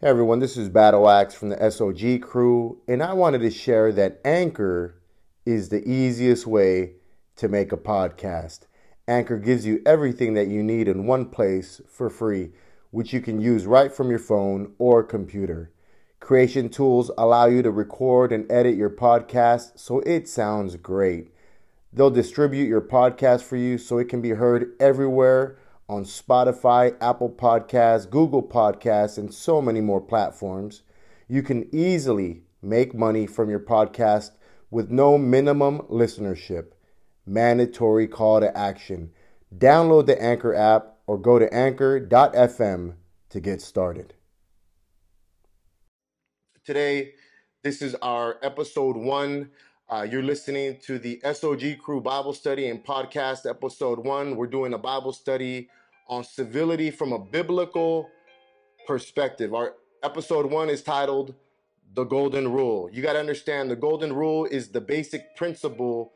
Hey everyone, this is Battle Axe from the SOG crew, and I wanted to share that Anchor is the easiest way to make a podcast. Anchor gives you everything that you need in one place for free, which you can use right from your phone or computer. Creation tools allow you to record and edit your podcast so it sounds great. They'll distribute your podcast for you so it can be heard everywhere on Spotify, Apple Podcasts, Google Podcasts, and so many more platforms. You can easily make money from your podcast with no minimum listenership. Mandatory call to action. Download the Anchor app or go to anchor.fm to get started. Today, this is our episode one. Uh, you're listening to the SOG Crew Bible Study and Podcast, episode one. We're doing a Bible study on civility from a biblical perspective. Our episode one is titled The Golden Rule. You got to understand the Golden Rule is the basic principle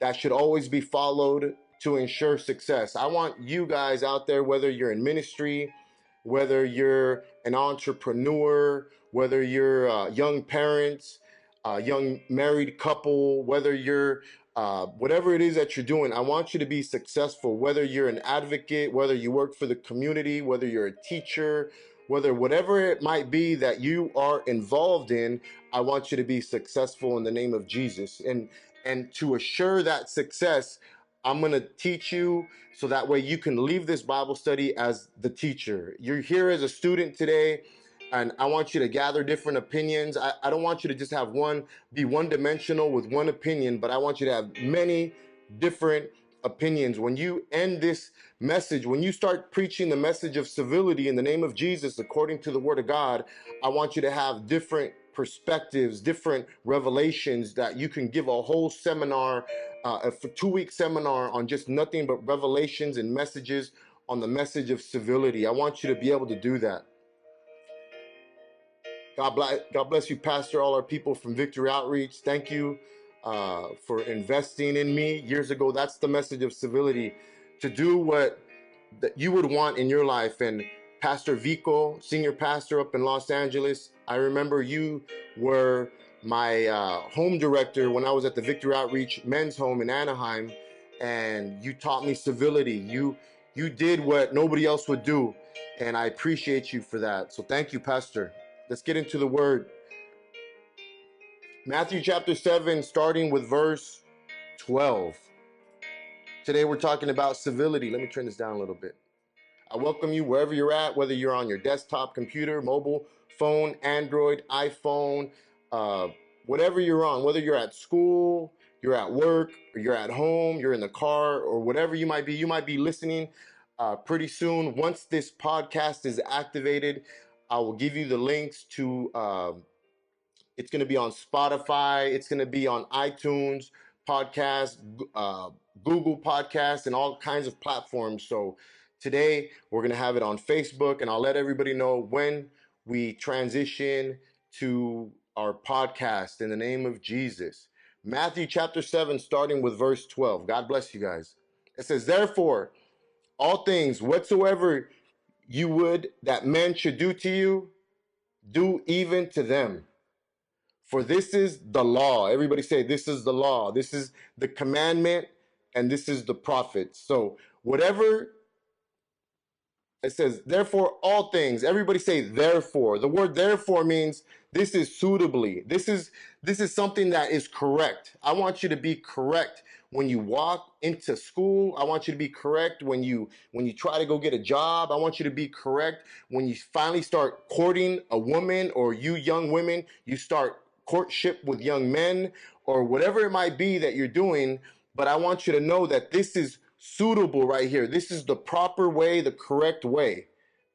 that should always be followed to ensure success. I want you guys out there, whether you're in ministry, whether you're an entrepreneur, whether you're uh, young parents, young married couple, whether you're uh, whatever it is that you're doing, I want you to be successful. Whether you're an advocate, whether you work for the community, whether you're a teacher, whether whatever it might be that you are involved in, I want you to be successful in the name of Jesus. And and to assure that success, I'm going to teach you so that way you can leave this Bible study as the teacher. You're here as a student today and I want you to gather different opinions. I, I don't want you to just have one, be one dimensional with one opinion, but I want you to have many different opinions. When you end this message, when you start preaching the message of civility in the name of Jesus, according to the word of God, I want you to have different perspectives, different revelations that you can give a whole seminar, uh, a two week seminar on just nothing but revelations and messages on the message of civility. I want you to be able to do that. God bless, God bless you, Pastor, all our people from Victory Outreach. Thank you uh, for investing in me years ago. That's the message of civility to do what that you would want in your life. And Pastor Vico, senior pastor up in Los Angeles, I remember you were my uh, home director when I was at the Victory Outreach men's home in Anaheim, and you taught me civility. You you did what nobody else would do, and I appreciate you for that. So thank you, Pastor. Let's get into the word. Matthew chapter 7, starting with verse 12. Today we're talking about civility. Let me turn this down a little bit. I welcome you wherever you're at, whether you're on your desktop, computer, mobile phone, Android, iPhone, uh, whatever you're on, whether you're at school, you're at work, or you're at home, you're in the car, or whatever you might be. You might be listening uh, pretty soon. Once this podcast is activated, I will give you the links to. Uh, it's going to be on Spotify. It's going to be on iTunes podcast, uh, Google Podcast, and all kinds of platforms. So today we're going to have it on Facebook, and I'll let everybody know when we transition to our podcast in the name of Jesus. Matthew chapter 7, starting with verse 12. God bless you guys. It says, Therefore, all things whatsoever you would that men should do to you, do even to them. For this is the law. Everybody say, This is the law. This is the commandment, and this is the prophet. So, whatever it says, therefore, all things. Everybody say, therefore. The word therefore means this is suitably. This is this is something that is correct. I want you to be correct when you walk into school. I want you to be correct when you when you try to go get a job. I want you to be correct when you finally start courting a woman or you young women, you start courtship with young men or whatever it might be that you're doing, but I want you to know that this is suitable right here. This is the proper way, the correct way.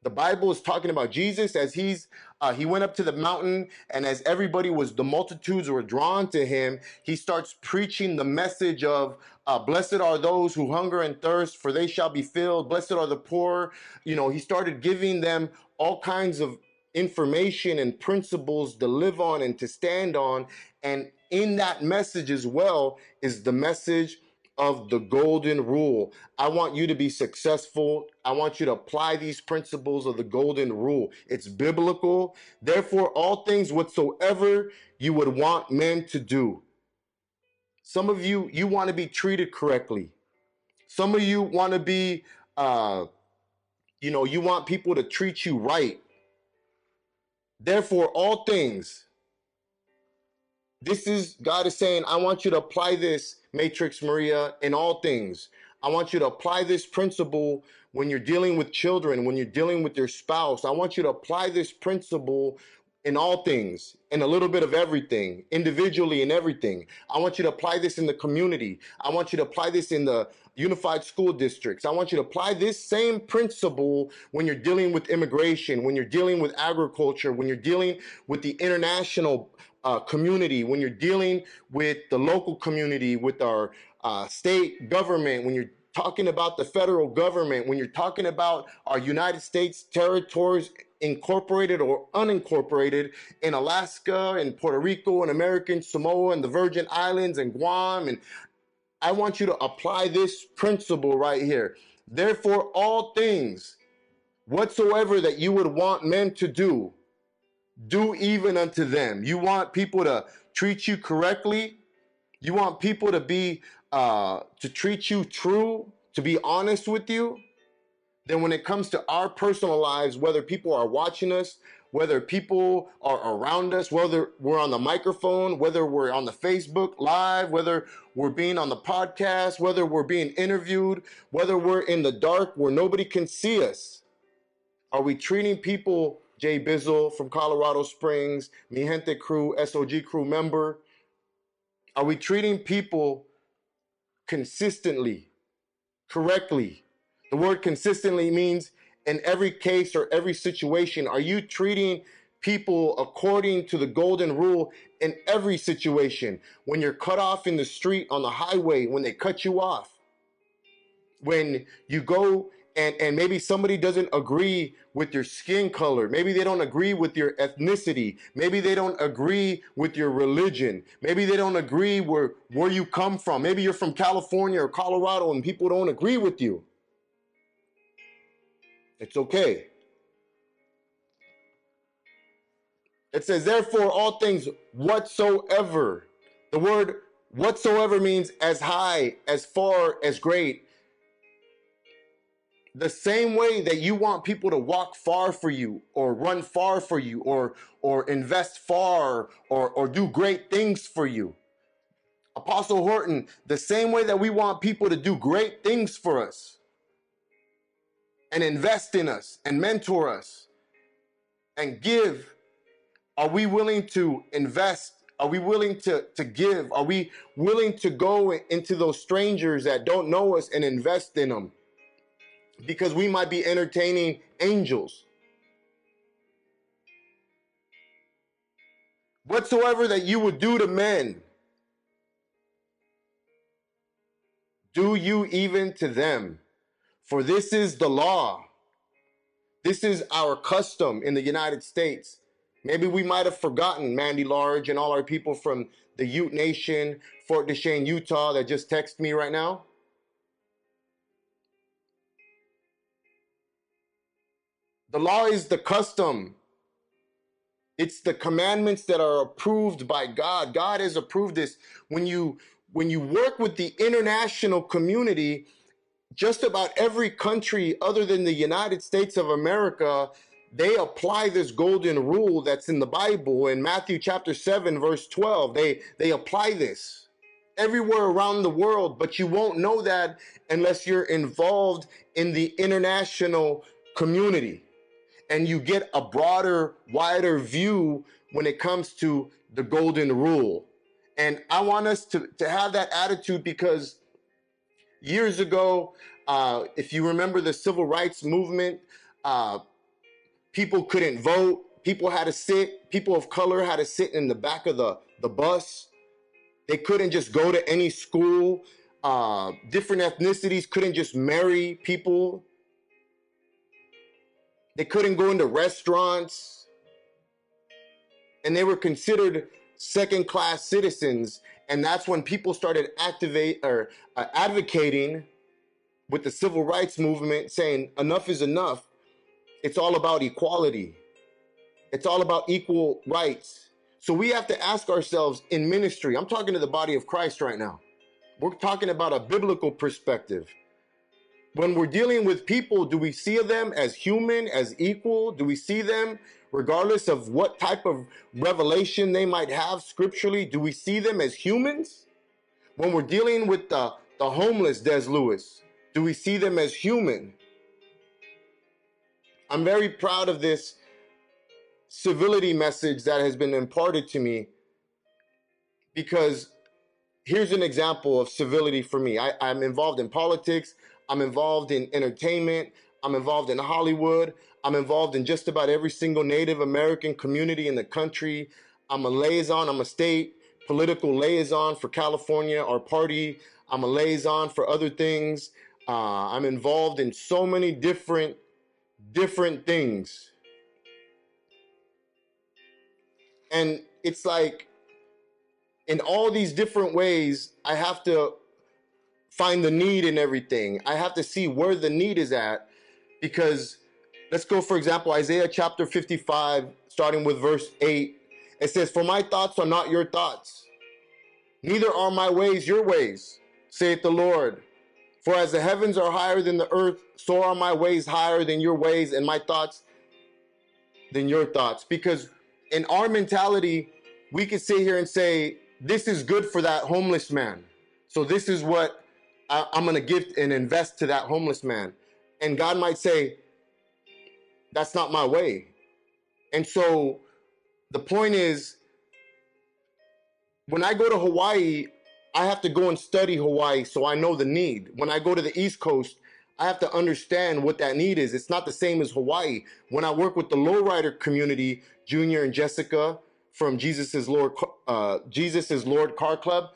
The Bible is talking about Jesus as he's uh, he went up to the mountain, and as everybody was, the multitudes were drawn to him. He starts preaching the message of uh, "Blessed are those who hunger and thirst, for they shall be filled. Blessed are the poor." You know, he started giving them all kinds of information and principles to live on and to stand on, and in that message as well is the message of the golden rule. I want you to be successful. I want you to apply these principles of the golden rule. It's biblical. Therefore, all things whatsoever you would want men to do. Some of you, you want to be treated correctly. Some of you want to be, uh, you know, you want people to treat you right. Therefore, all things. This is God is saying, I want you to apply this Matrix Maria in all things. I want you to apply this principle when you're dealing with children, when you're dealing with your spouse. I want you to apply this principle in all things, in a little bit of everything, individually in everything. I want you to apply this in the community. I want you to apply this in the unified school districts. I want you to apply this same principle when you're dealing with immigration, when you're dealing with agriculture, when you're dealing with the international uh, community, when you're dealing with the local community, with our uh, state government, when you're talking about the federal government, when you're talking about our United States territories incorporated or unincorporated in Alaska and Puerto Rico and American Samoa and the Virgin Islands and Guam and I want you to apply this principle right here. Therefore, all things whatsoever that you would want men to do, do even unto them. You want people to treat you correctly. You want people to be uh, to treat you true, to be honest with you. Then, when it comes to our personal lives, whether people are watching us, whether people are around us, whether we're on the microphone, whether we're on the Facebook Live, whether we're being on the podcast, whether we're being interviewed, whether we're in the dark where nobody can see us. Are we treating people, Jay Bizzle from Colorado Springs, Mi Gente crew, SOG crew member, are we treating people consistently, correctly? The word consistently means in every case or every situation? Are you treating people according to the golden rule in every situation? When you're cut off in the street, on the highway, when they cut you off, when you go and, and maybe somebody doesn't agree with your skin color. Maybe they don't agree with your ethnicity. Maybe they don't agree with your religion. Maybe they don't agree where, where you come from. Maybe you're from California or Colorado and people don't agree with you. It's okay. It says, therefore, all things whatsoever. The word whatsoever means as high, as far, as great. The same way that you want people to walk far for you, or run far for you, or or invest far, or or do great things for you. Apostle Horton, the same way that we want people to do great things for us and invest in us and mentor us and give? Are we willing to invest? Are we willing to, to give? Are we willing to go into those strangers that don't know us and invest in them? Because we might be entertaining angels. Whatsoever that you would do to men, do you even to them. For this is the law. This is our custom in the United States. Maybe we might have forgotten Mandy Large and all our people from the Ute Nation, Fort Duchesne, Utah, that just text me right now. The law is the custom. It's the commandments that are approved by God. God has approved this. When you when you work with the international community, just about every country other than the United States of America, they apply this golden rule that's in the Bible in Matthew chapter 7 verse 12. They they apply this everywhere around the world, but you won't know that unless you're involved in the international community and you get a broader, wider view when it comes to the golden rule. And I want us to, to have that attitude because years ago, uh, if you remember the civil rights movement, uh, people couldn't vote. People had to sit. People of color had to sit in the back of the, the bus. They couldn't just go to any school. Uh, different ethnicities couldn't just marry people. They couldn't go into restaurants. And they were considered second class citizens And that's when people started activate or uh, advocating with the civil rights movement saying enough is enough. It's all about equality. It's all about equal rights. So we have to ask ourselves in ministry. I'm talking to the body of Christ right now. We're talking about a biblical perspective. When we're dealing with people, do we see them as human, as equal? Do we see them regardless of what type of revelation they might have scripturally? Do we see them as humans? When we're dealing with the, the homeless, Des Lewis, do we see them as human? I'm very proud of this civility message that has been imparted to me because here's an example of civility for me. I, I'm involved in politics, I'm involved in entertainment, I'm involved in Hollywood, I'm involved in just about every single Native American community in the country. I'm a liaison, I'm a state political liaison for California, our party. I'm a liaison for other things. Uh, I'm involved in so many different different things. And it's like in all these different ways, I have to find the need in everything. I have to see where the need is at because let's go, for example, Isaiah chapter 55, starting with verse 8. It says, For my thoughts are not your thoughts, neither are my ways your ways, saith the Lord. For as the heavens are higher than the earth, so are my ways higher than your ways, and my thoughts than your thoughts. Because in our mentality, we could sit here and say, This is good for that homeless man. So this is what I, am going to give and invest to that homeless man. And God might say, That's not my way. And so the point is, when I go to Hawaii, I have to go and study Hawaii so I know the need. When I go to the East Coast, I have to understand what that need is. It's not the same as Hawaii. When I work with the lowrider community, Junior and Jessica from Jesus is Lord, uh, Jesus is Lord Car Club,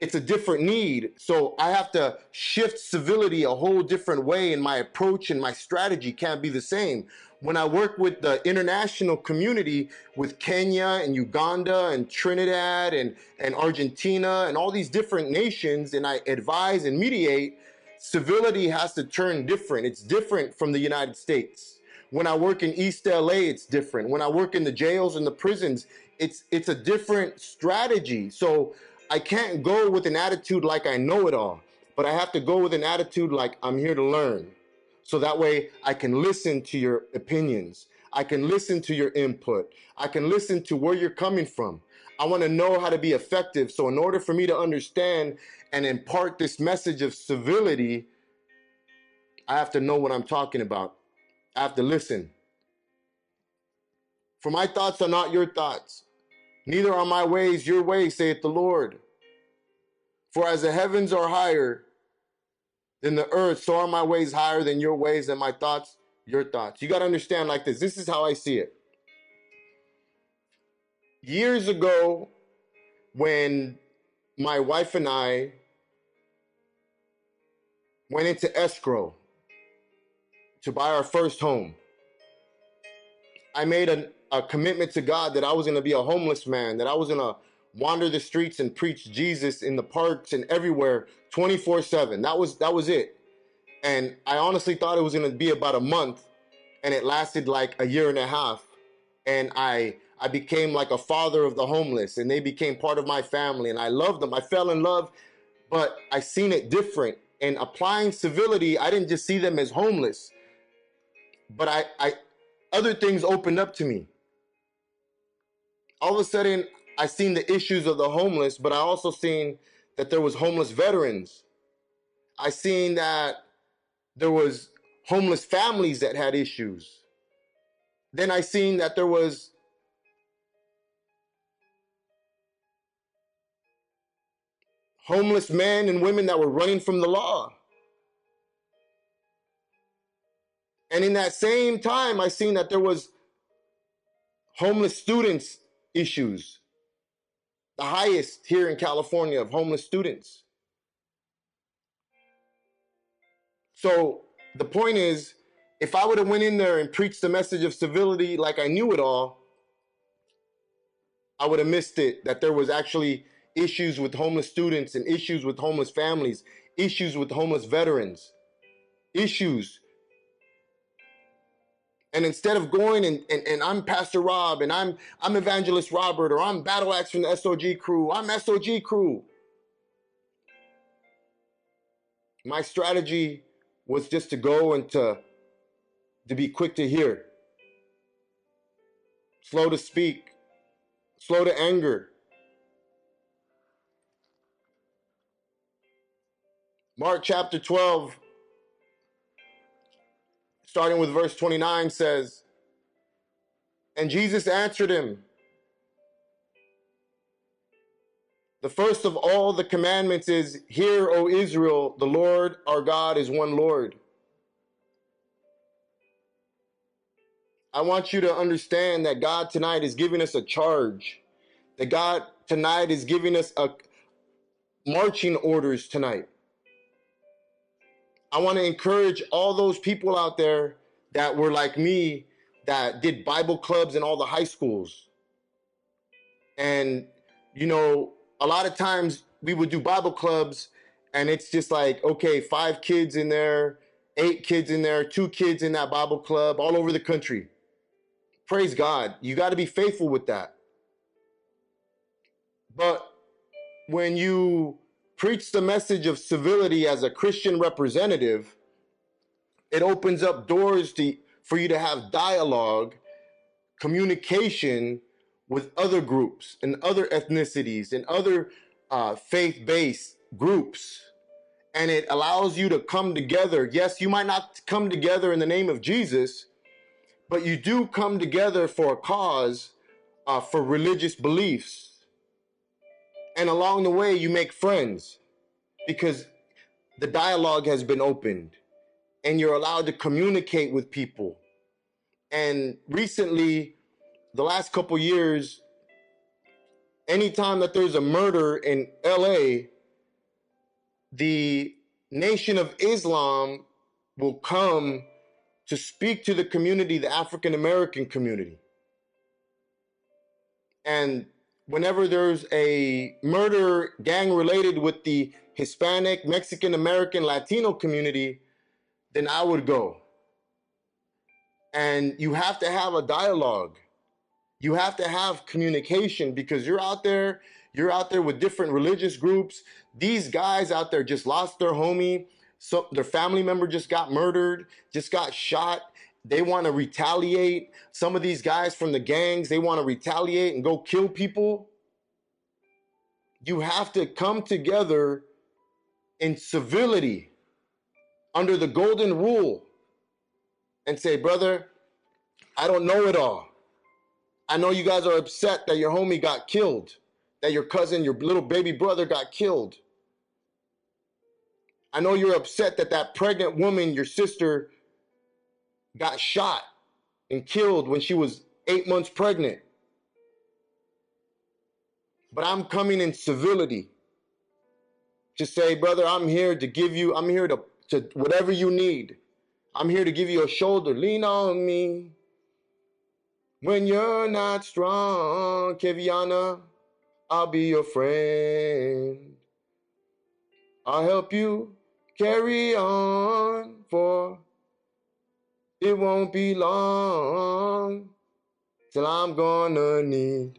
it's a different need. So I have to shift civility a whole different way, and my approach and my strategy can't be the same when I work with the international community with Kenya and Uganda and Trinidad and, and Argentina and all these different nations, and I advise and mediate, civility has to turn different. It's different from the United States. When I work in East LA, it's different. When I work in the jails and the prisons, it's it's a different strategy. So I can't go with an attitude like I know it all, but I have to go with an attitude like I'm here to learn. So that way I can listen to your opinions. I can listen to your input. I can listen to where you're coming from. I want to know how to be effective. So, in order for me to understand and impart this message of civility, I have to know what I'm talking about. I have to listen. For my thoughts are not your thoughts, neither are my ways your ways, saith the Lord. For as the heavens are higher than the earth, so are my ways higher than your ways, and my thoughts your thoughts. You got to understand like this. This is how I see it. Years ago, when my wife and I went into escrow to buy our first home, I made a, a commitment to God that I was going to be a homeless man, that I was going to wander the streets and preach Jesus in the parks and everywhere 24/7. That was that was it. And I honestly thought it was going to be about a month and it lasted like a year and a half. And I I became like a father of the homeless and they became part of my family and I loved them. I fell in love, but I seen it different. And applying civility, I didn't just see them as homeless, but I, I other things opened up to me. All of a sudden, I seen the issues of the homeless, but I also seen that there was homeless veterans. I seen that there was homeless families that had issues. Then I seen that there was homeless men and women that were running from the law. And in that same time, I seen that there was homeless students issues the highest here in California of homeless students. So the point is, if I would have went in there and preached the message of civility like I knew it all, I would have missed it that there was actually issues with homeless students and issues with homeless families, issues with homeless veterans, issues. And instead of going and, and, and I'm Pastor Rob and I'm I'm Evangelist Robert or I'm Battle Axe from the SOG crew, I'm SOG crew. My strategy was just to go and to, to be quick to hear, slow to speak, slow to anger. Mark chapter 12, starting with verse 29, says, And Jesus answered him, The first of all the commandments is, Hear, O Israel, the Lord our God is one Lord. I want you to understand that God tonight is giving us a charge. That God tonight is giving us a marching orders tonight. I want to encourage all those people out there that were like me that did Bible clubs in all the high schools. And, you know, a lot of times we would do Bible clubs and it's just like, okay, five kids in there, eight kids in there, two kids in that Bible club all over the country. Praise God. You got to be faithful with that. But when you preach the message of civility as a Christian representative, it opens up doors to, for you to have dialogue, communication with other groups and other ethnicities and other uh, faith based groups. And it allows you to come together. Yes, you might not come together in the name of Jesus, but you do come together for a cause, uh, for religious beliefs and along the way, you make friends because the dialogue has been opened and you're allowed to communicate with people. And recently, the last couple years, anytime that there's a murder in LA, the Nation of Islam will come to speak to the community, the African American community. And whenever there's a murder gang related with the Hispanic, Mexican American, Latino community, then I would go. And you have to have a dialogue. You have to have communication because you're out there, you're out there with different religious groups. These guys out there just lost their homie. So their family member just got murdered, just got shot they want to retaliate. Some of these guys from the gangs, they want to retaliate and go kill people. You have to come together in civility under the golden rule and say, brother, I don't know it all. I know you guys are upset that your homie got killed, that your cousin, your little baby brother got killed. I know you're upset that that pregnant woman, your sister, got shot and killed when she was eight months pregnant. But I'm coming in civility to say, brother, I'm here to give you, I'm here to, to whatever you need. I'm here to give you a shoulder. Lean on me. When you're not strong, Keviana, I'll be your friend. I'll help you carry on for it won't be long till I'm gonna need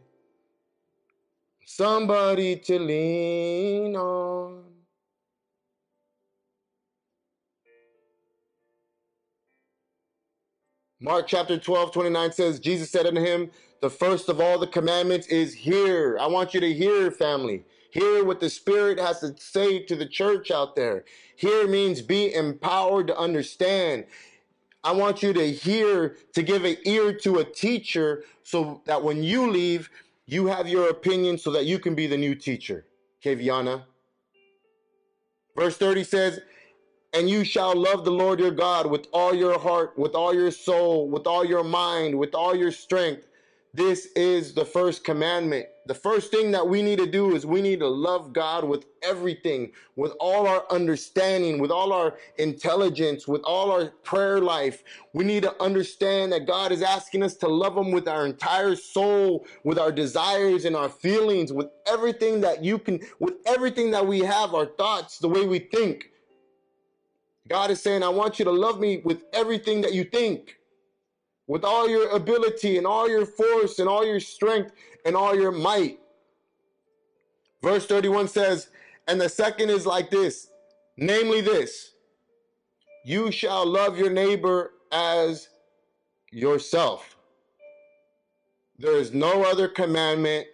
somebody to lean on. Mark chapter 12, 29 says, Jesus said unto him, The first of all the commandments is here. I want you to hear, family. Hear what the Spirit has to say to the church out there. Hear means be empowered to understand. I want you to hear, to give an ear to a teacher so that when you leave, you have your opinion so that you can be the new teacher. Keviana. Verse 30 says, And you shall love the Lord your God with all your heart, with all your soul, with all your mind, with all your strength. This is the first commandment. The first thing that we need to do is we need to love God with everything, with all our understanding, with all our intelligence, with all our prayer life. We need to understand that God is asking us to love Him with our entire soul, with our desires and our feelings, with everything that you can, with everything that we have, our thoughts, the way we think. God is saying, I want you to love me with everything that you think with all your ability and all your force and all your strength and all your might. Verse 31 says, and the second is like this, namely this, you shall love your neighbor as yourself. There is no other commandment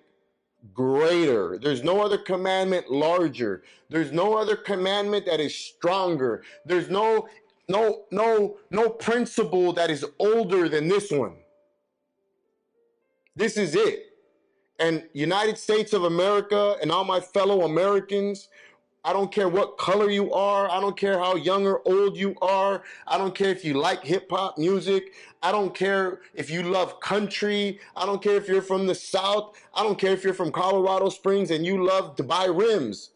greater. There's no other commandment larger. There's no other commandment that is stronger. There's no no no no principle that is older than this one this is it and united states of america and all my fellow americans i don't care what color you are i don't care how young or old you are i don't care if you like hip-hop music i don't care if you love country i don't care if you're from the south i don't care if you're from colorado springs and you love buy rims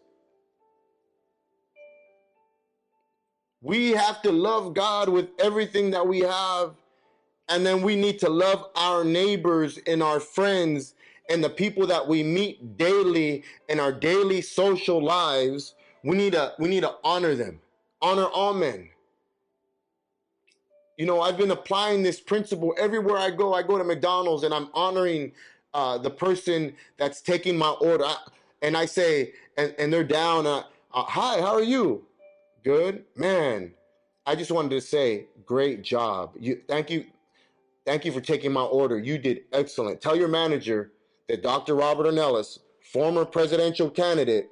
We have to love God with everything that we have. And then we need to love our neighbors and our friends and the people that we meet daily in our daily social lives. We need to we need to honor them. Honor all men. You know, I've been applying this principle everywhere I go. I go to McDonald's and I'm honoring uh, the person that's taking my order. I, and I say, and, and they're down, uh, uh, hi, how are you? Good man. I just wanted to say, great job. You thank you, thank you for taking my order. You did excellent. Tell your manager that Dr. Robert Ornelas, former presidential candidate,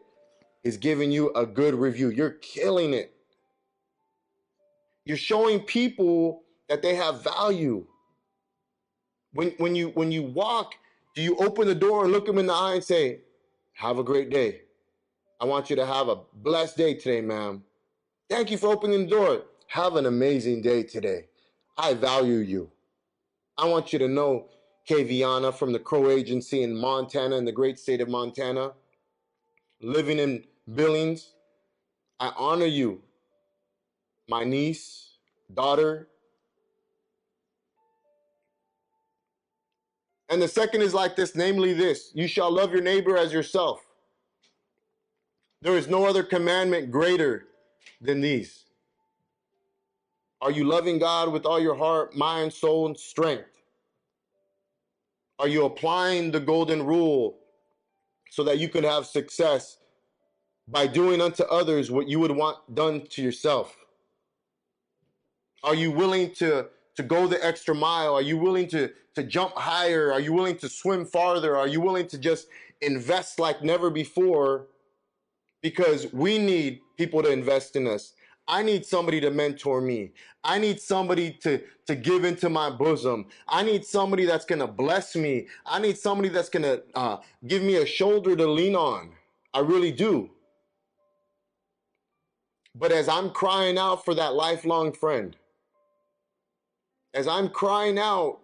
is giving you a good review. You're killing it. You're showing people that they have value. When when you when you walk, do you open the door and look them in the eye and say, "Have a great day. I want you to have a blessed day today, ma'am." Thank you for opening the door. Have an amazing day today. I value you. I want you to know, Kaviana from the Crow Agency in Montana, in the great state of Montana, living in Billings. I honor you, my niece, daughter. And the second is like this, namely this you shall love your neighbor as yourself. There is no other commandment greater than these? Are you loving God with all your heart, mind, soul, and strength? Are you applying the golden rule so that you can have success by doing unto others what you would want done to yourself? Are you willing to, to go the extra mile? Are you willing to, to jump higher? Are you willing to swim farther? Are you willing to just invest like never before because we need people to invest in us. I need somebody to mentor me. I need somebody to, to give into my bosom. I need somebody that's going to bless me. I need somebody that's going to uh, give me a shoulder to lean on. I really do. But as I'm crying out for that lifelong friend, as I'm crying out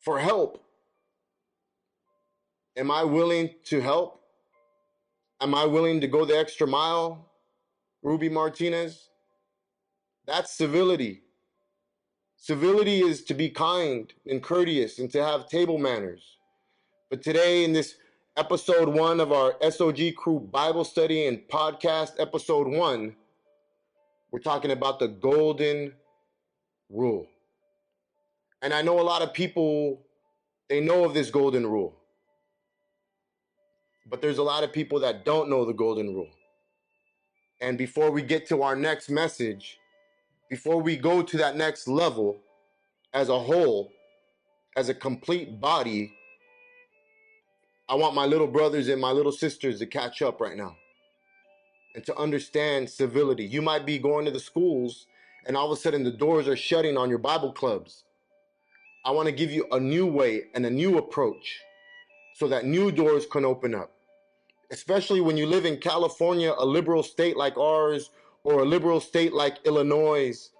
for help, am I willing to help? Am I willing to go the extra mile, Ruby Martinez? That's civility. Civility is to be kind and courteous and to have table manners. But today, in this episode one of our SOG Crew Bible study and podcast, episode one, we're talking about the golden rule. And I know a lot of people, they know of this golden rule. But there's a lot of people that don't know the golden rule. And before we get to our next message, before we go to that next level as a whole, as a complete body, I want my little brothers and my little sisters to catch up right now and to understand civility. You might be going to the schools and all of a sudden the doors are shutting on your Bible clubs. I want to give you a new way and a new approach so that new doors can open up especially when you live in California, a liberal state like ours, or a liberal state like Illinois,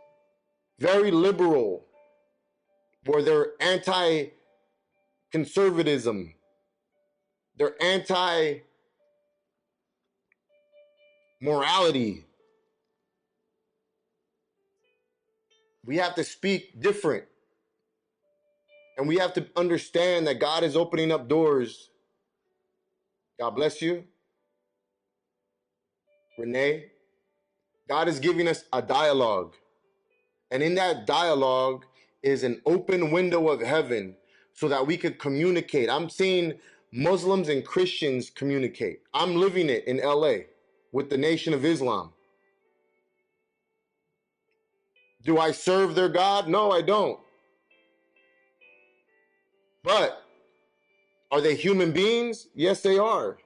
very liberal. where they're anti conservatism, they're anti morality. We have to speak different. And we have to understand that God is opening up doors. God bless you. Renee, God is giving us a dialogue. And in that dialogue is an open window of heaven so that we could communicate. I'm seeing Muslims and Christians communicate. I'm living it in LA with the Nation of Islam. Do I serve their God? No, I don't. But are they human beings? Yes, they are.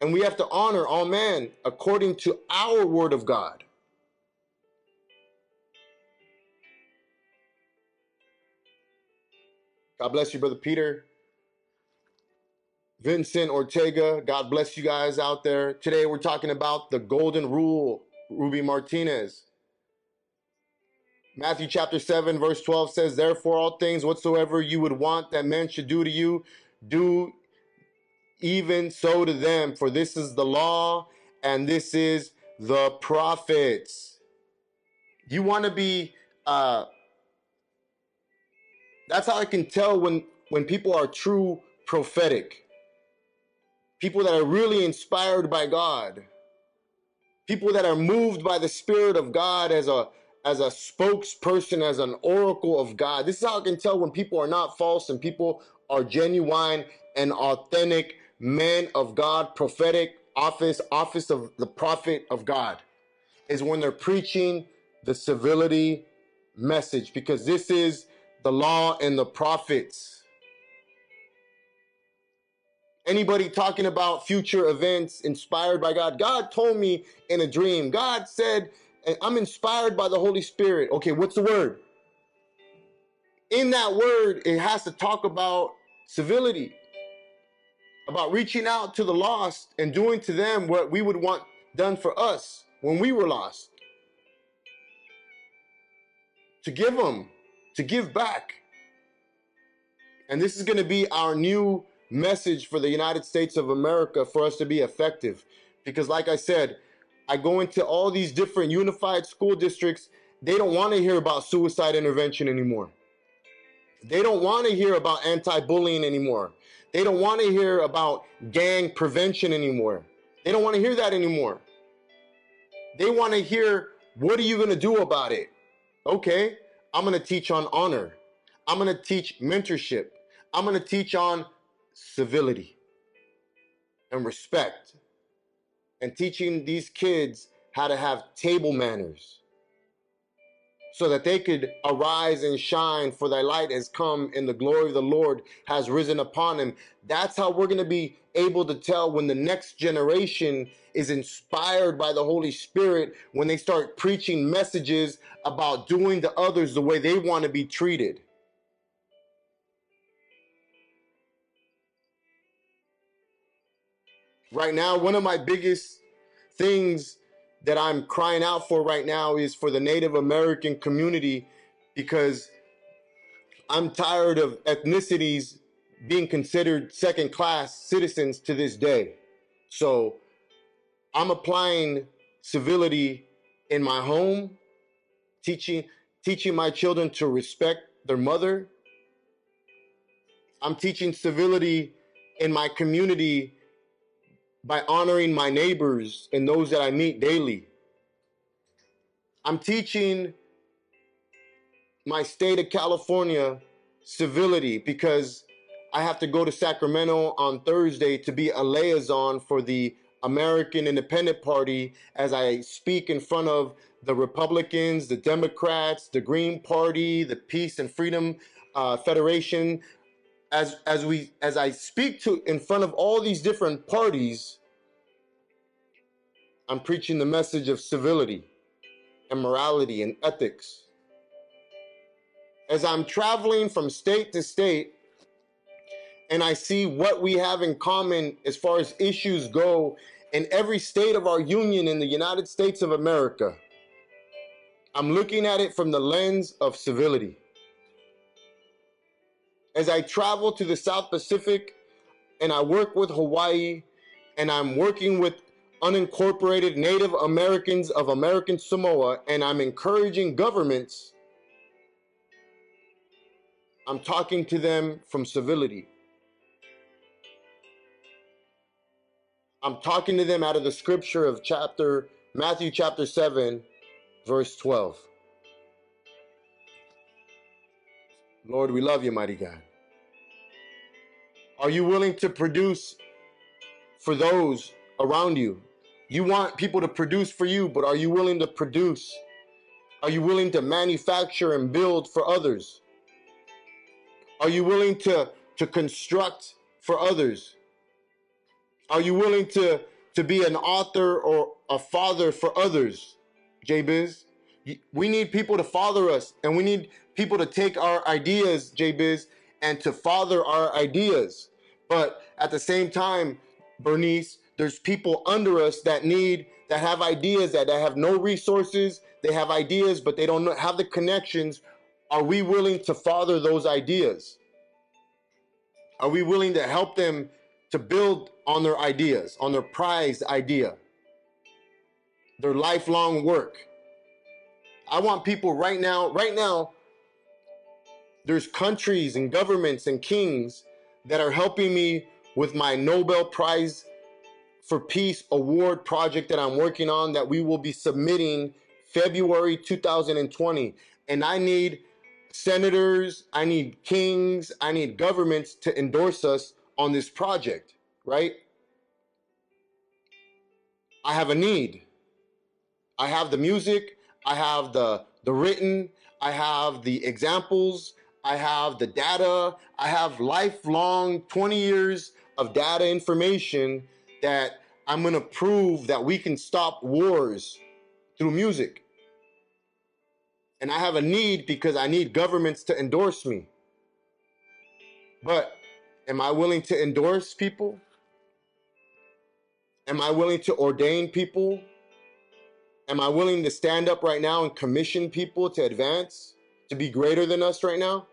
And we have to honor all men according to our word of God. God bless you, Brother Peter. Vincent Ortega, God bless you guys out there. Today we're talking about the golden rule, Ruby Martinez. Matthew chapter 7, verse 12 says, Therefore, all things whatsoever you would want that men should do to you, do even so to them, for this is the law and this is the prophets. You want to be, uh, that's how I can tell when, when people are true prophetic. People that are really inspired by God. People that are moved by the Spirit of God as a as a spokesperson, as an oracle of God. This is how I can tell when people are not false and people are genuine and authentic men of God, prophetic office, office of the prophet of God, is when they're preaching the civility message because this is the law and the prophets. Anybody talking about future events inspired by God? God told me in a dream. God said I'm inspired by the Holy Spirit. Okay, what's the word? In that word, it has to talk about civility, about reaching out to the lost and doing to them what we would want done for us when we were lost. To give them, to give back. And this is going to be our new message for the United States of America for us to be effective. Because, like I said, I go into all these different unified school districts. They don't want to hear about suicide intervention anymore. They don't want to hear about anti bullying anymore. They don't want to hear about gang prevention anymore. They don't want to hear that anymore. They want to hear, what are you going to do about it? Okay, I'm going to teach on honor. I'm going to teach mentorship. I'm going to teach on civility and respect and teaching these kids how to have table manners so that they could arise and shine for thy light has come and the glory of the Lord has risen upon him. That's how we're going to be able to tell when the next generation is inspired by the Holy Spirit when they start preaching messages about doing to others the way they want to be treated. Right now, one of my biggest things that I'm crying out for right now is for the Native American community because I'm tired of ethnicities being considered second class citizens to this day. So I'm applying civility in my home, teaching teaching my children to respect their mother. I'm teaching civility in my community by honoring my neighbors and those that I meet daily. I'm teaching my state of California civility because I have to go to Sacramento on Thursday to be a liaison for the American Independent Party as I speak in front of the Republicans, the Democrats, the Green Party, the Peace and Freedom uh, Federation, as as we as I speak to in front of all these different parties, I'm preaching the message of civility and morality and ethics. As I'm traveling from state to state and I see what we have in common as far as issues go in every state of our union in the United States of America, I'm looking at it from the lens of civility. As I travel to the South Pacific and I work with Hawaii and I'm working with unincorporated Native Americans of American Samoa and I'm encouraging governments, I'm talking to them from civility. I'm talking to them out of the scripture of chapter Matthew chapter 7 verse 12. Lord, we love you, mighty God. Are you willing to produce for those around you? You want people to produce for you, but are you willing to produce? Are you willing to manufacture and build for others? Are you willing to, to construct for others? Are you willing to, to be an author or a father for others, J Biz? We need people to father us, and we need people to take our ideas, J Biz, and to father our ideas. But at the same time, Bernice, there's people under us that need, that have ideas, that, that have no resources, they have ideas, but they don't have the connections. Are we willing to father those ideas? Are we willing to help them to build on their ideas, on their prized idea, their lifelong work? I want people right now, right now, there's countries and governments and kings that are helping me with my Nobel Prize for Peace Award project that I'm working on that we will be submitting February 2020. And I need senators, I need kings, I need governments to endorse us on this project, right? I have a need. I have the music, I have the the written, I have the examples, I have the data, I have lifelong 20 years of data information that I'm going to prove that we can stop wars through music. And I have a need because I need governments to endorse me. But am I willing to endorse people? Am I willing to ordain people? Am I willing to stand up right now and commission people to advance, to be greater than us right now?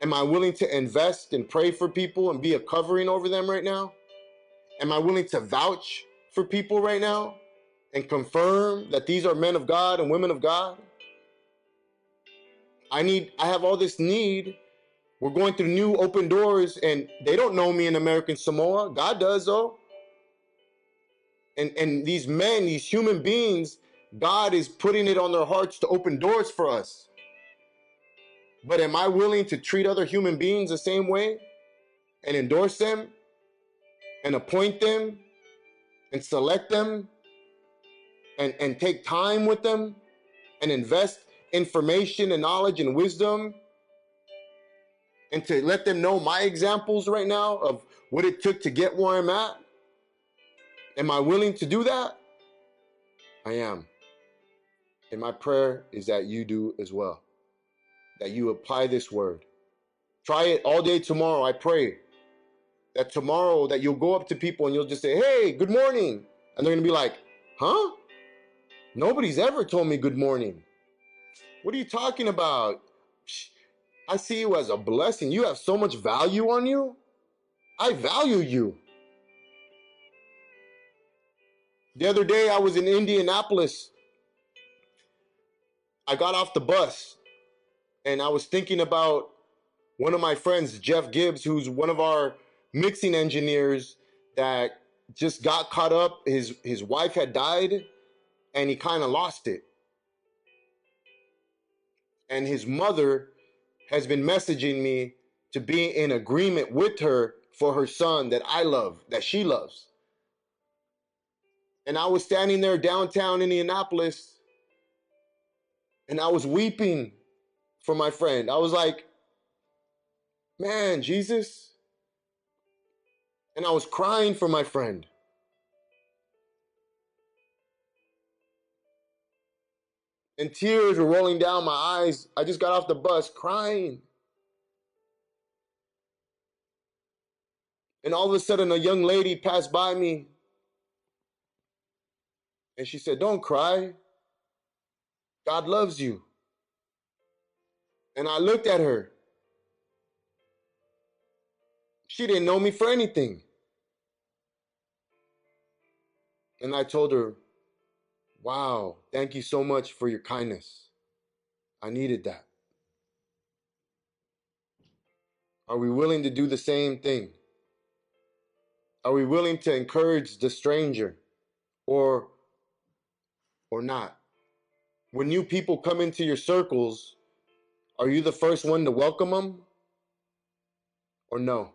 Am I willing to invest and pray for people and be a covering over them right now? Am I willing to vouch for people right now and confirm that these are men of God and women of God? I need, I have all this need. We're going through new open doors and they don't know me in American Samoa. God does though. And, and these men, these human beings, God is putting it on their hearts to open doors for us. But am I willing to treat other human beings the same way and endorse them and appoint them and select them and, and take time with them and invest information and knowledge and wisdom and to let them know my examples right now of what it took to get where I'm at? Am I willing to do that? I am. And my prayer is that you do as well that you apply this word. Try it all day tomorrow. I pray that tomorrow that you'll go up to people and you'll just say, "Hey, good morning," and they're gonna be like, "Huh? Nobody's ever told me good morning. What are you talking about? I see you as a blessing. You have so much value on you. I value you." The other day I was in Indianapolis. I got off the bus and I was thinking about one of my friends, Jeff Gibbs, who's one of our mixing engineers that just got caught up. His his wife had died, and he kind of lost it. And his mother has been messaging me to be in agreement with her for her son that I love, that she loves. And I was standing there downtown Indianapolis, and I was weeping for my friend. I was like, man, Jesus. And I was crying for my friend. And tears were rolling down my eyes. I just got off the bus crying. And all of a sudden, a young lady passed by me. And she said, Don't cry. God loves you. And I looked at her. She didn't know me for anything. And I told her, Wow, thank you so much for your kindness. I needed that. Are we willing to do the same thing? Are we willing to encourage the stranger or or not? When new people come into your circles, are you the first one to welcome them or no?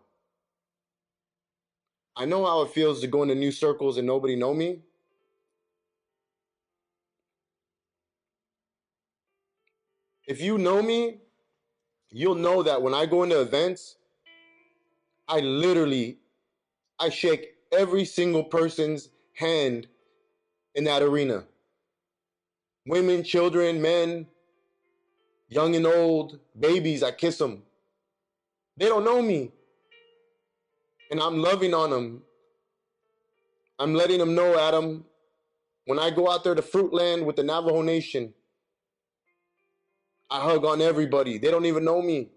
I know how it feels to go into new circles and nobody know me. If you know me, you'll know that when I go into events, I literally I shake every single person's hand in that arena. Women, children, men, young and old, babies, I kiss them. They don't know me. And I'm loving on them. I'm letting them know, Adam, when I go out there to Fruitland with the Navajo Nation, I hug on everybody. They don't even know me.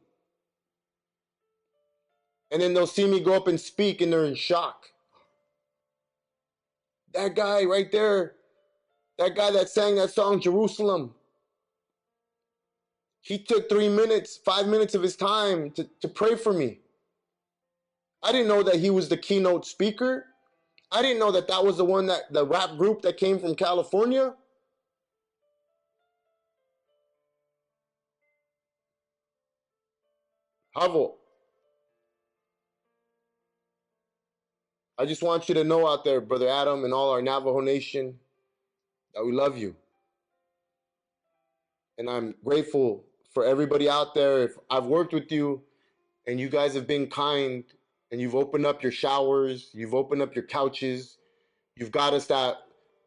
And then they'll see me go up and speak and they're in shock. That guy right there, that guy that sang that song, Jerusalem, he took three minutes, five minutes of his time to, to pray for me. I didn't know that he was the keynote speaker. I didn't know that that was the one that the rap group that came from California. Havo. I just want you to know out there, Brother Adam, and all our Navajo Nation, that we love you. And I'm grateful for everybody out there. If I've worked with you and you guys have been kind and you've opened up your showers, you've opened up your couches, you've got us that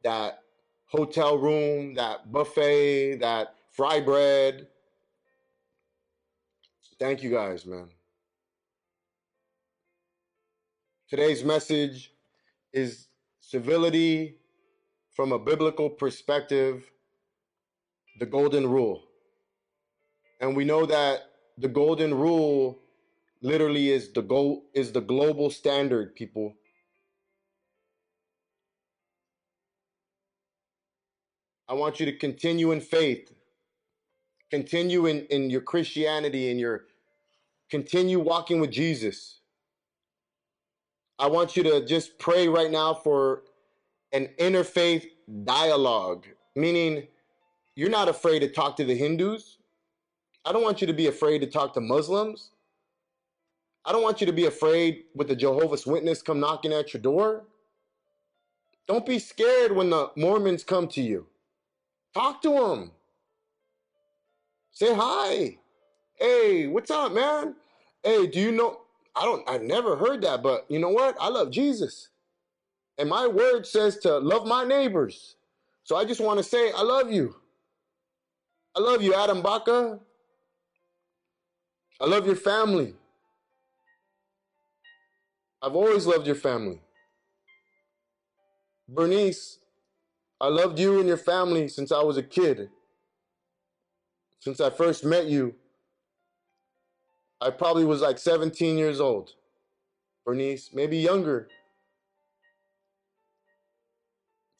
that hotel room, that buffet, that fry bread. Thank you guys, man. Today's message is civility from a biblical perspective, the golden rule. And we know that the golden rule literally is the go is the global standard, people. I want you to continue in faith. Continue in, in your Christianity and your continue walking with Jesus. I want you to just pray right now for an interfaith dialogue, meaning you're not afraid to talk to the Hindus. I don't want you to be afraid to talk to Muslims. I don't want you to be afraid with the Jehovah's Witness come knocking at your door. Don't be scared when the Mormons come to you. Talk to them. Say hi. Hey, what's up, man? Hey, do you know? I don't, I've never heard that, but you know what? I love Jesus. And my word says to love my neighbors. So I just want to say, I love you. I love you, Adam Baca. I love your family. I've always loved your family. Bernice, I loved you and your family since I was a kid. Since I first met you, I probably was like 17 years old. Bernice, maybe younger.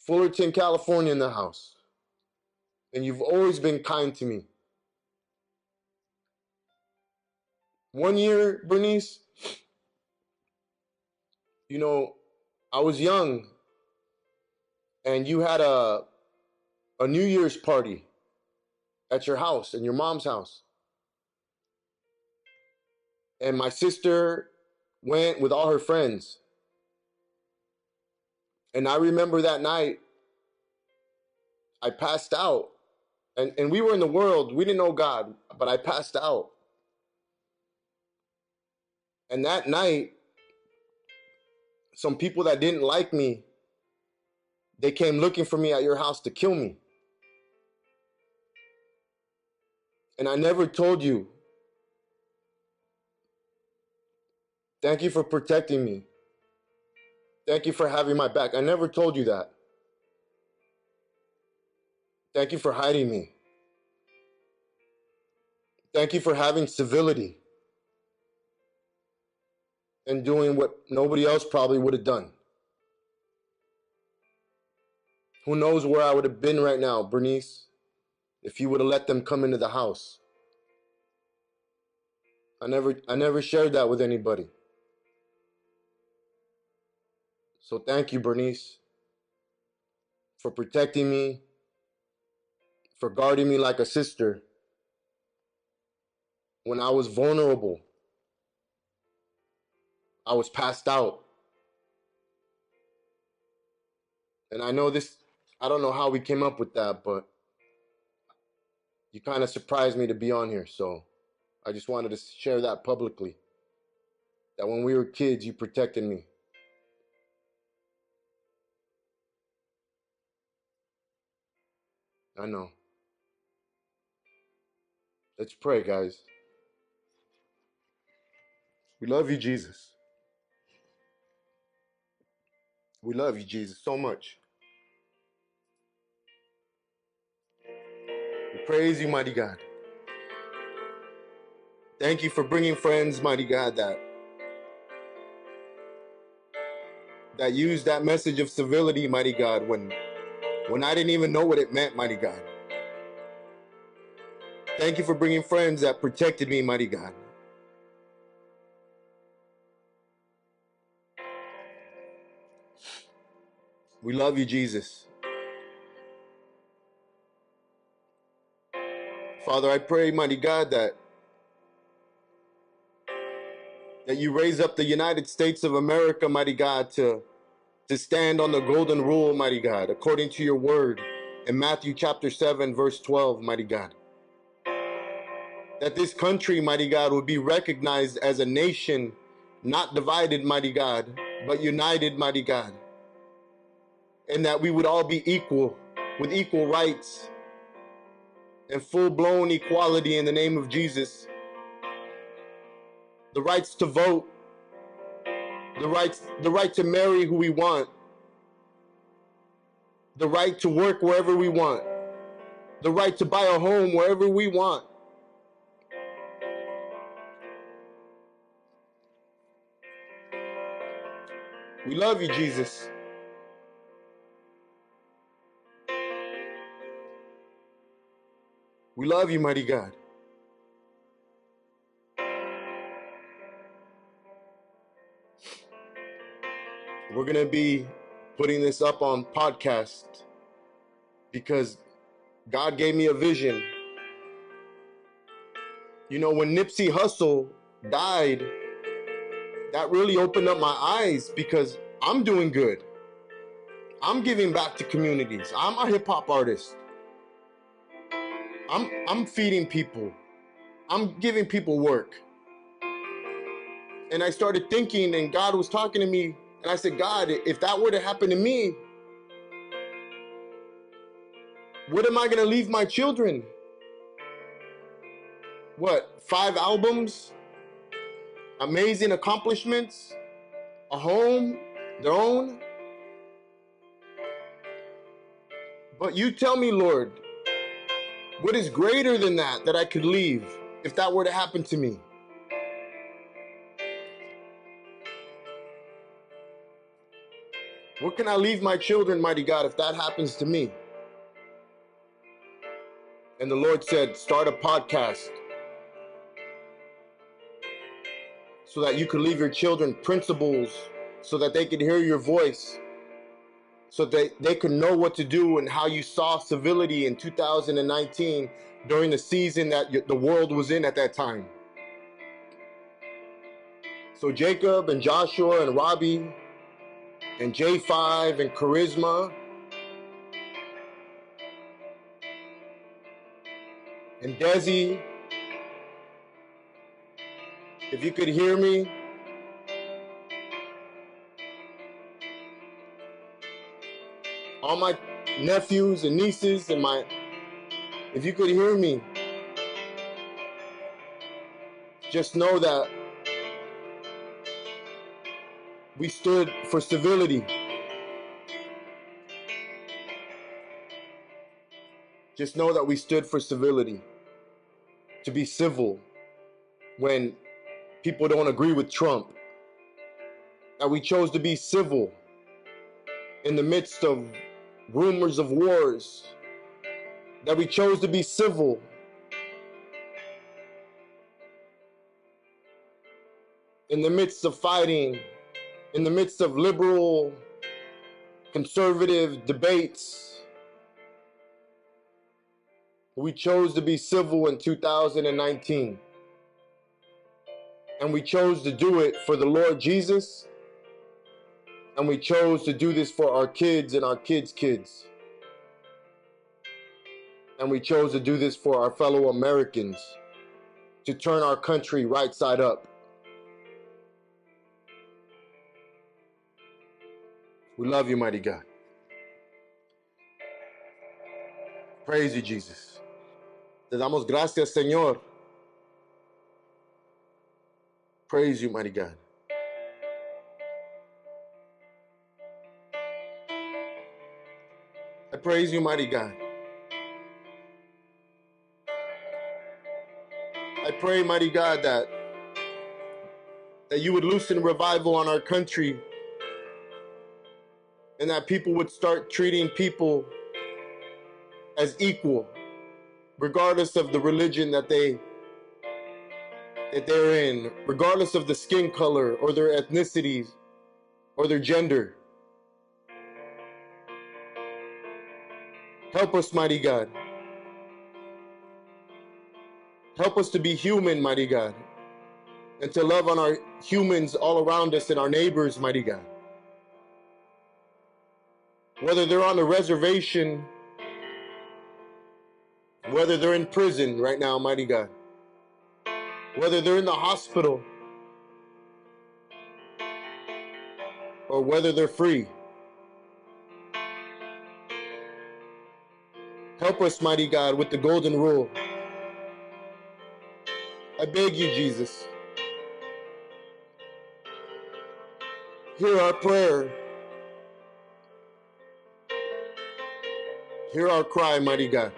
Fullerton, California in the house. And you've always been kind to me. One year, Bernice, you know, I was young and you had a a New Year's party at your house, in your mom's house and my sister went with all her friends. And I remember that night, I passed out. And, and we were in the world, we didn't know God, but I passed out. And that night, some people that didn't like me, they came looking for me at your house to kill me. And I never told you Thank you for protecting me. Thank you for having my back. I never told you that. Thank you for hiding me. Thank you for having civility. and doing what nobody else probably would have done. Who knows where I would have been right now, Bernice, if you would have let them come into the house. I never I never shared that with anybody. So thank you, Bernice, for protecting me, for guarding me like a sister when I was vulnerable. I was passed out. And I know this, I don't know how we came up with that, but you kind of surprised me to be on here. So I just wanted to share that publicly. That when we were kids, you protected me. I know. Let's pray, guys. We love you, Jesus. We love you, Jesus, so much. We praise you, mighty God. Thank you for bringing friends, mighty God, that that used that message of civility, mighty God, when when I didn't even know what it meant, mighty God. Thank you for bringing friends that protected me, mighty God. We love you, Jesus. Father, I pray, mighty God, that that you raise up the United States of America, mighty God, to to stand on the golden rule, mighty God, according to your word in Matthew chapter 7, verse 12, mighty God. That this country, mighty God, would be recognized as a nation not divided, mighty God, but united, mighty God. And that we would all be equal with equal rights and full blown equality in the name of Jesus. The rights to vote, the right, the right to marry who we want, the right to work wherever we want, the right to buy a home wherever we want. We love you, Jesus. We love you, mighty God. We're going to be putting this up on podcast because God gave me a vision. You know, when Nipsey Hussle died, that really opened up my eyes because I'm doing good. I'm giving back to communities. I'm a hip hop artist. I'm I'm feeding people. I'm giving people work. And I started thinking and God was talking to me and I said, God, if that were to happen to me, what am I going to leave my children? What, five albums? Amazing accomplishments? A home? Their own? But you tell me, Lord, what is greater than that that I could leave if that were to happen to me? What can I leave my children, mighty God, if that happens to me? And the Lord said, Start a podcast so that you can leave your children principles so that they could hear your voice, so that they could know what to do and how you saw civility in 2019 during the season that the world was in at that time. So Jacob and Joshua and Robbie and J5 and Charisma. And Desi. If you could hear me, all my nephews and nieces and my, if you could hear me, just know that we stood for civility. Just know that we stood for civility. To be civil when people don't agree with Trump. that we chose to be civil in the midst of rumors of wars, that we chose to be civil in the midst of fighting, in the midst of liberal, conservative debates. We chose to be civil in 2019. And we chose to do it for the Lord Jesus. And we chose to do this for our kids and our kids' kids. And we chose to do this for our fellow Americans to turn our country right side up. We love you, mighty God. Praise you, Jesus. Te damos gracias, Señor. Praise you, mighty God. I praise you, mighty God. I pray, mighty God, that that you would loosen revival on our country and that people would start treating people as equal regardless of the religion that they that they're in regardless of the skin color or their ethnicities or their gender. Help us mighty god. Help us to be human mighty god and to love on our humans all around us and our neighbors mighty god whether they're on the reservation, whether they're in prison right now, mighty God, whether they're in the hospital, or whether they're free. Help us, mighty God, with the golden rule. I beg you, Jesus. Hear our prayer. Hear our cry, mighty God.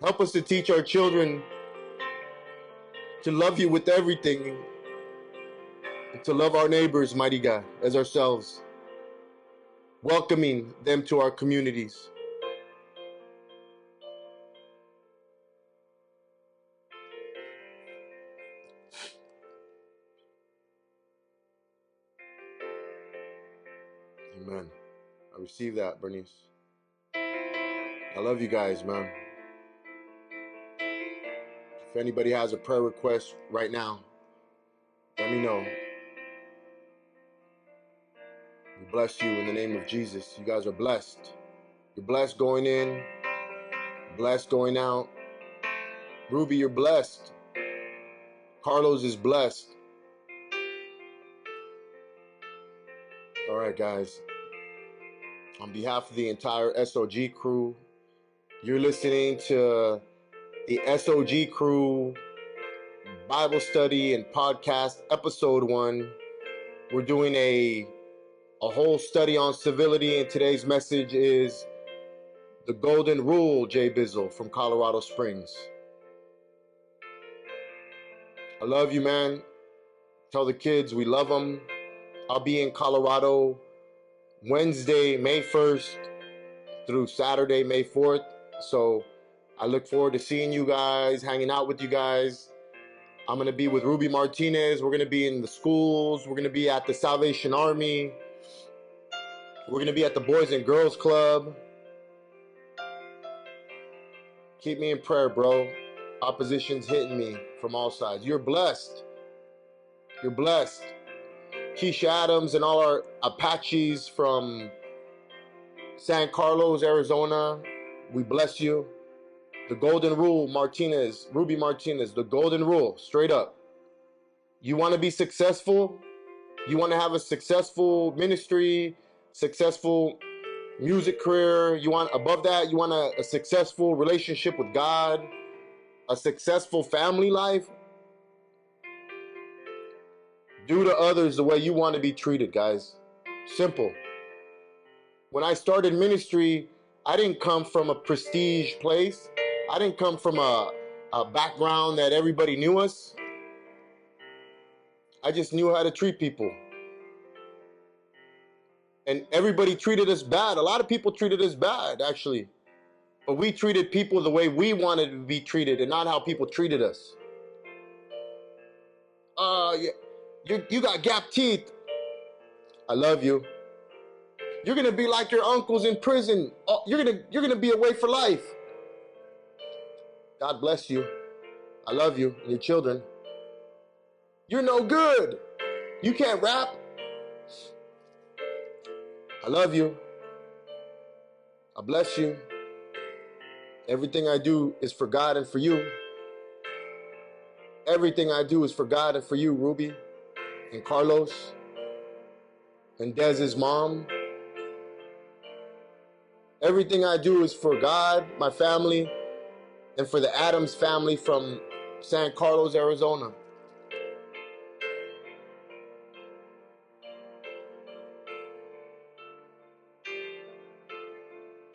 Help us to teach our children to love you with everything and to love our neighbors, mighty God, as ourselves, welcoming them to our communities. Amen. I receive that, Bernice. I love you guys, man. If anybody has a prayer request right now, let me know. We bless you in the name of Jesus. You guys are blessed. You're blessed going in, blessed going out. Ruby, you're blessed. Carlos is blessed. All right, guys. On behalf of the entire SOG crew, you're listening to the SOG crew Bible study and podcast episode one. We're doing a a whole study on civility, and today's message is the golden rule, Jay Bizzle from Colorado Springs. I love you, man. Tell the kids we love them. I'll be in Colorado Wednesday, May 1st through Saturday, May 4th. So I look forward to seeing you guys, hanging out with you guys. I'm going to be with Ruby Martinez. We're going to be in the schools. We're going to be at the Salvation Army. We're going to be at the Boys and Girls Club. Keep me in prayer, bro. Opposition's hitting me from all sides. You're blessed. You're blessed. Keisha Adams and all our Apaches from San Carlos, Arizona, we bless you. The Golden Rule, Martinez, Ruby Martinez, the Golden Rule, straight up. You want to be successful? You want to have a successful ministry, successful music career? You want, above that, you want a, a successful relationship with God, a successful family life? Do to others the way you want to be treated, guys. Simple. When I started ministry, I didn't come from a prestige place. I didn't come from a, a background that everybody knew us. I just knew how to treat people. And everybody treated us bad. A lot of people treated us bad, actually. But we treated people the way we wanted to be treated and not how people treated us. Uh, you, you, you got gap teeth. I love you. You're gonna be like your uncles in prison. Oh, you're gonna you're gonna be away for life. God bless you. I love you and your children. You're no good. You can't rap. I love you. I bless you. Everything I do is for God and for you. Everything I do is for God and for you, Ruby and Carlos and Dez's mom. Everything I do is for God, my family, and for the Adams family from San Carlos, Arizona.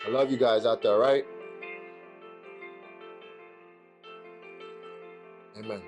I love you guys out there, right? Amen.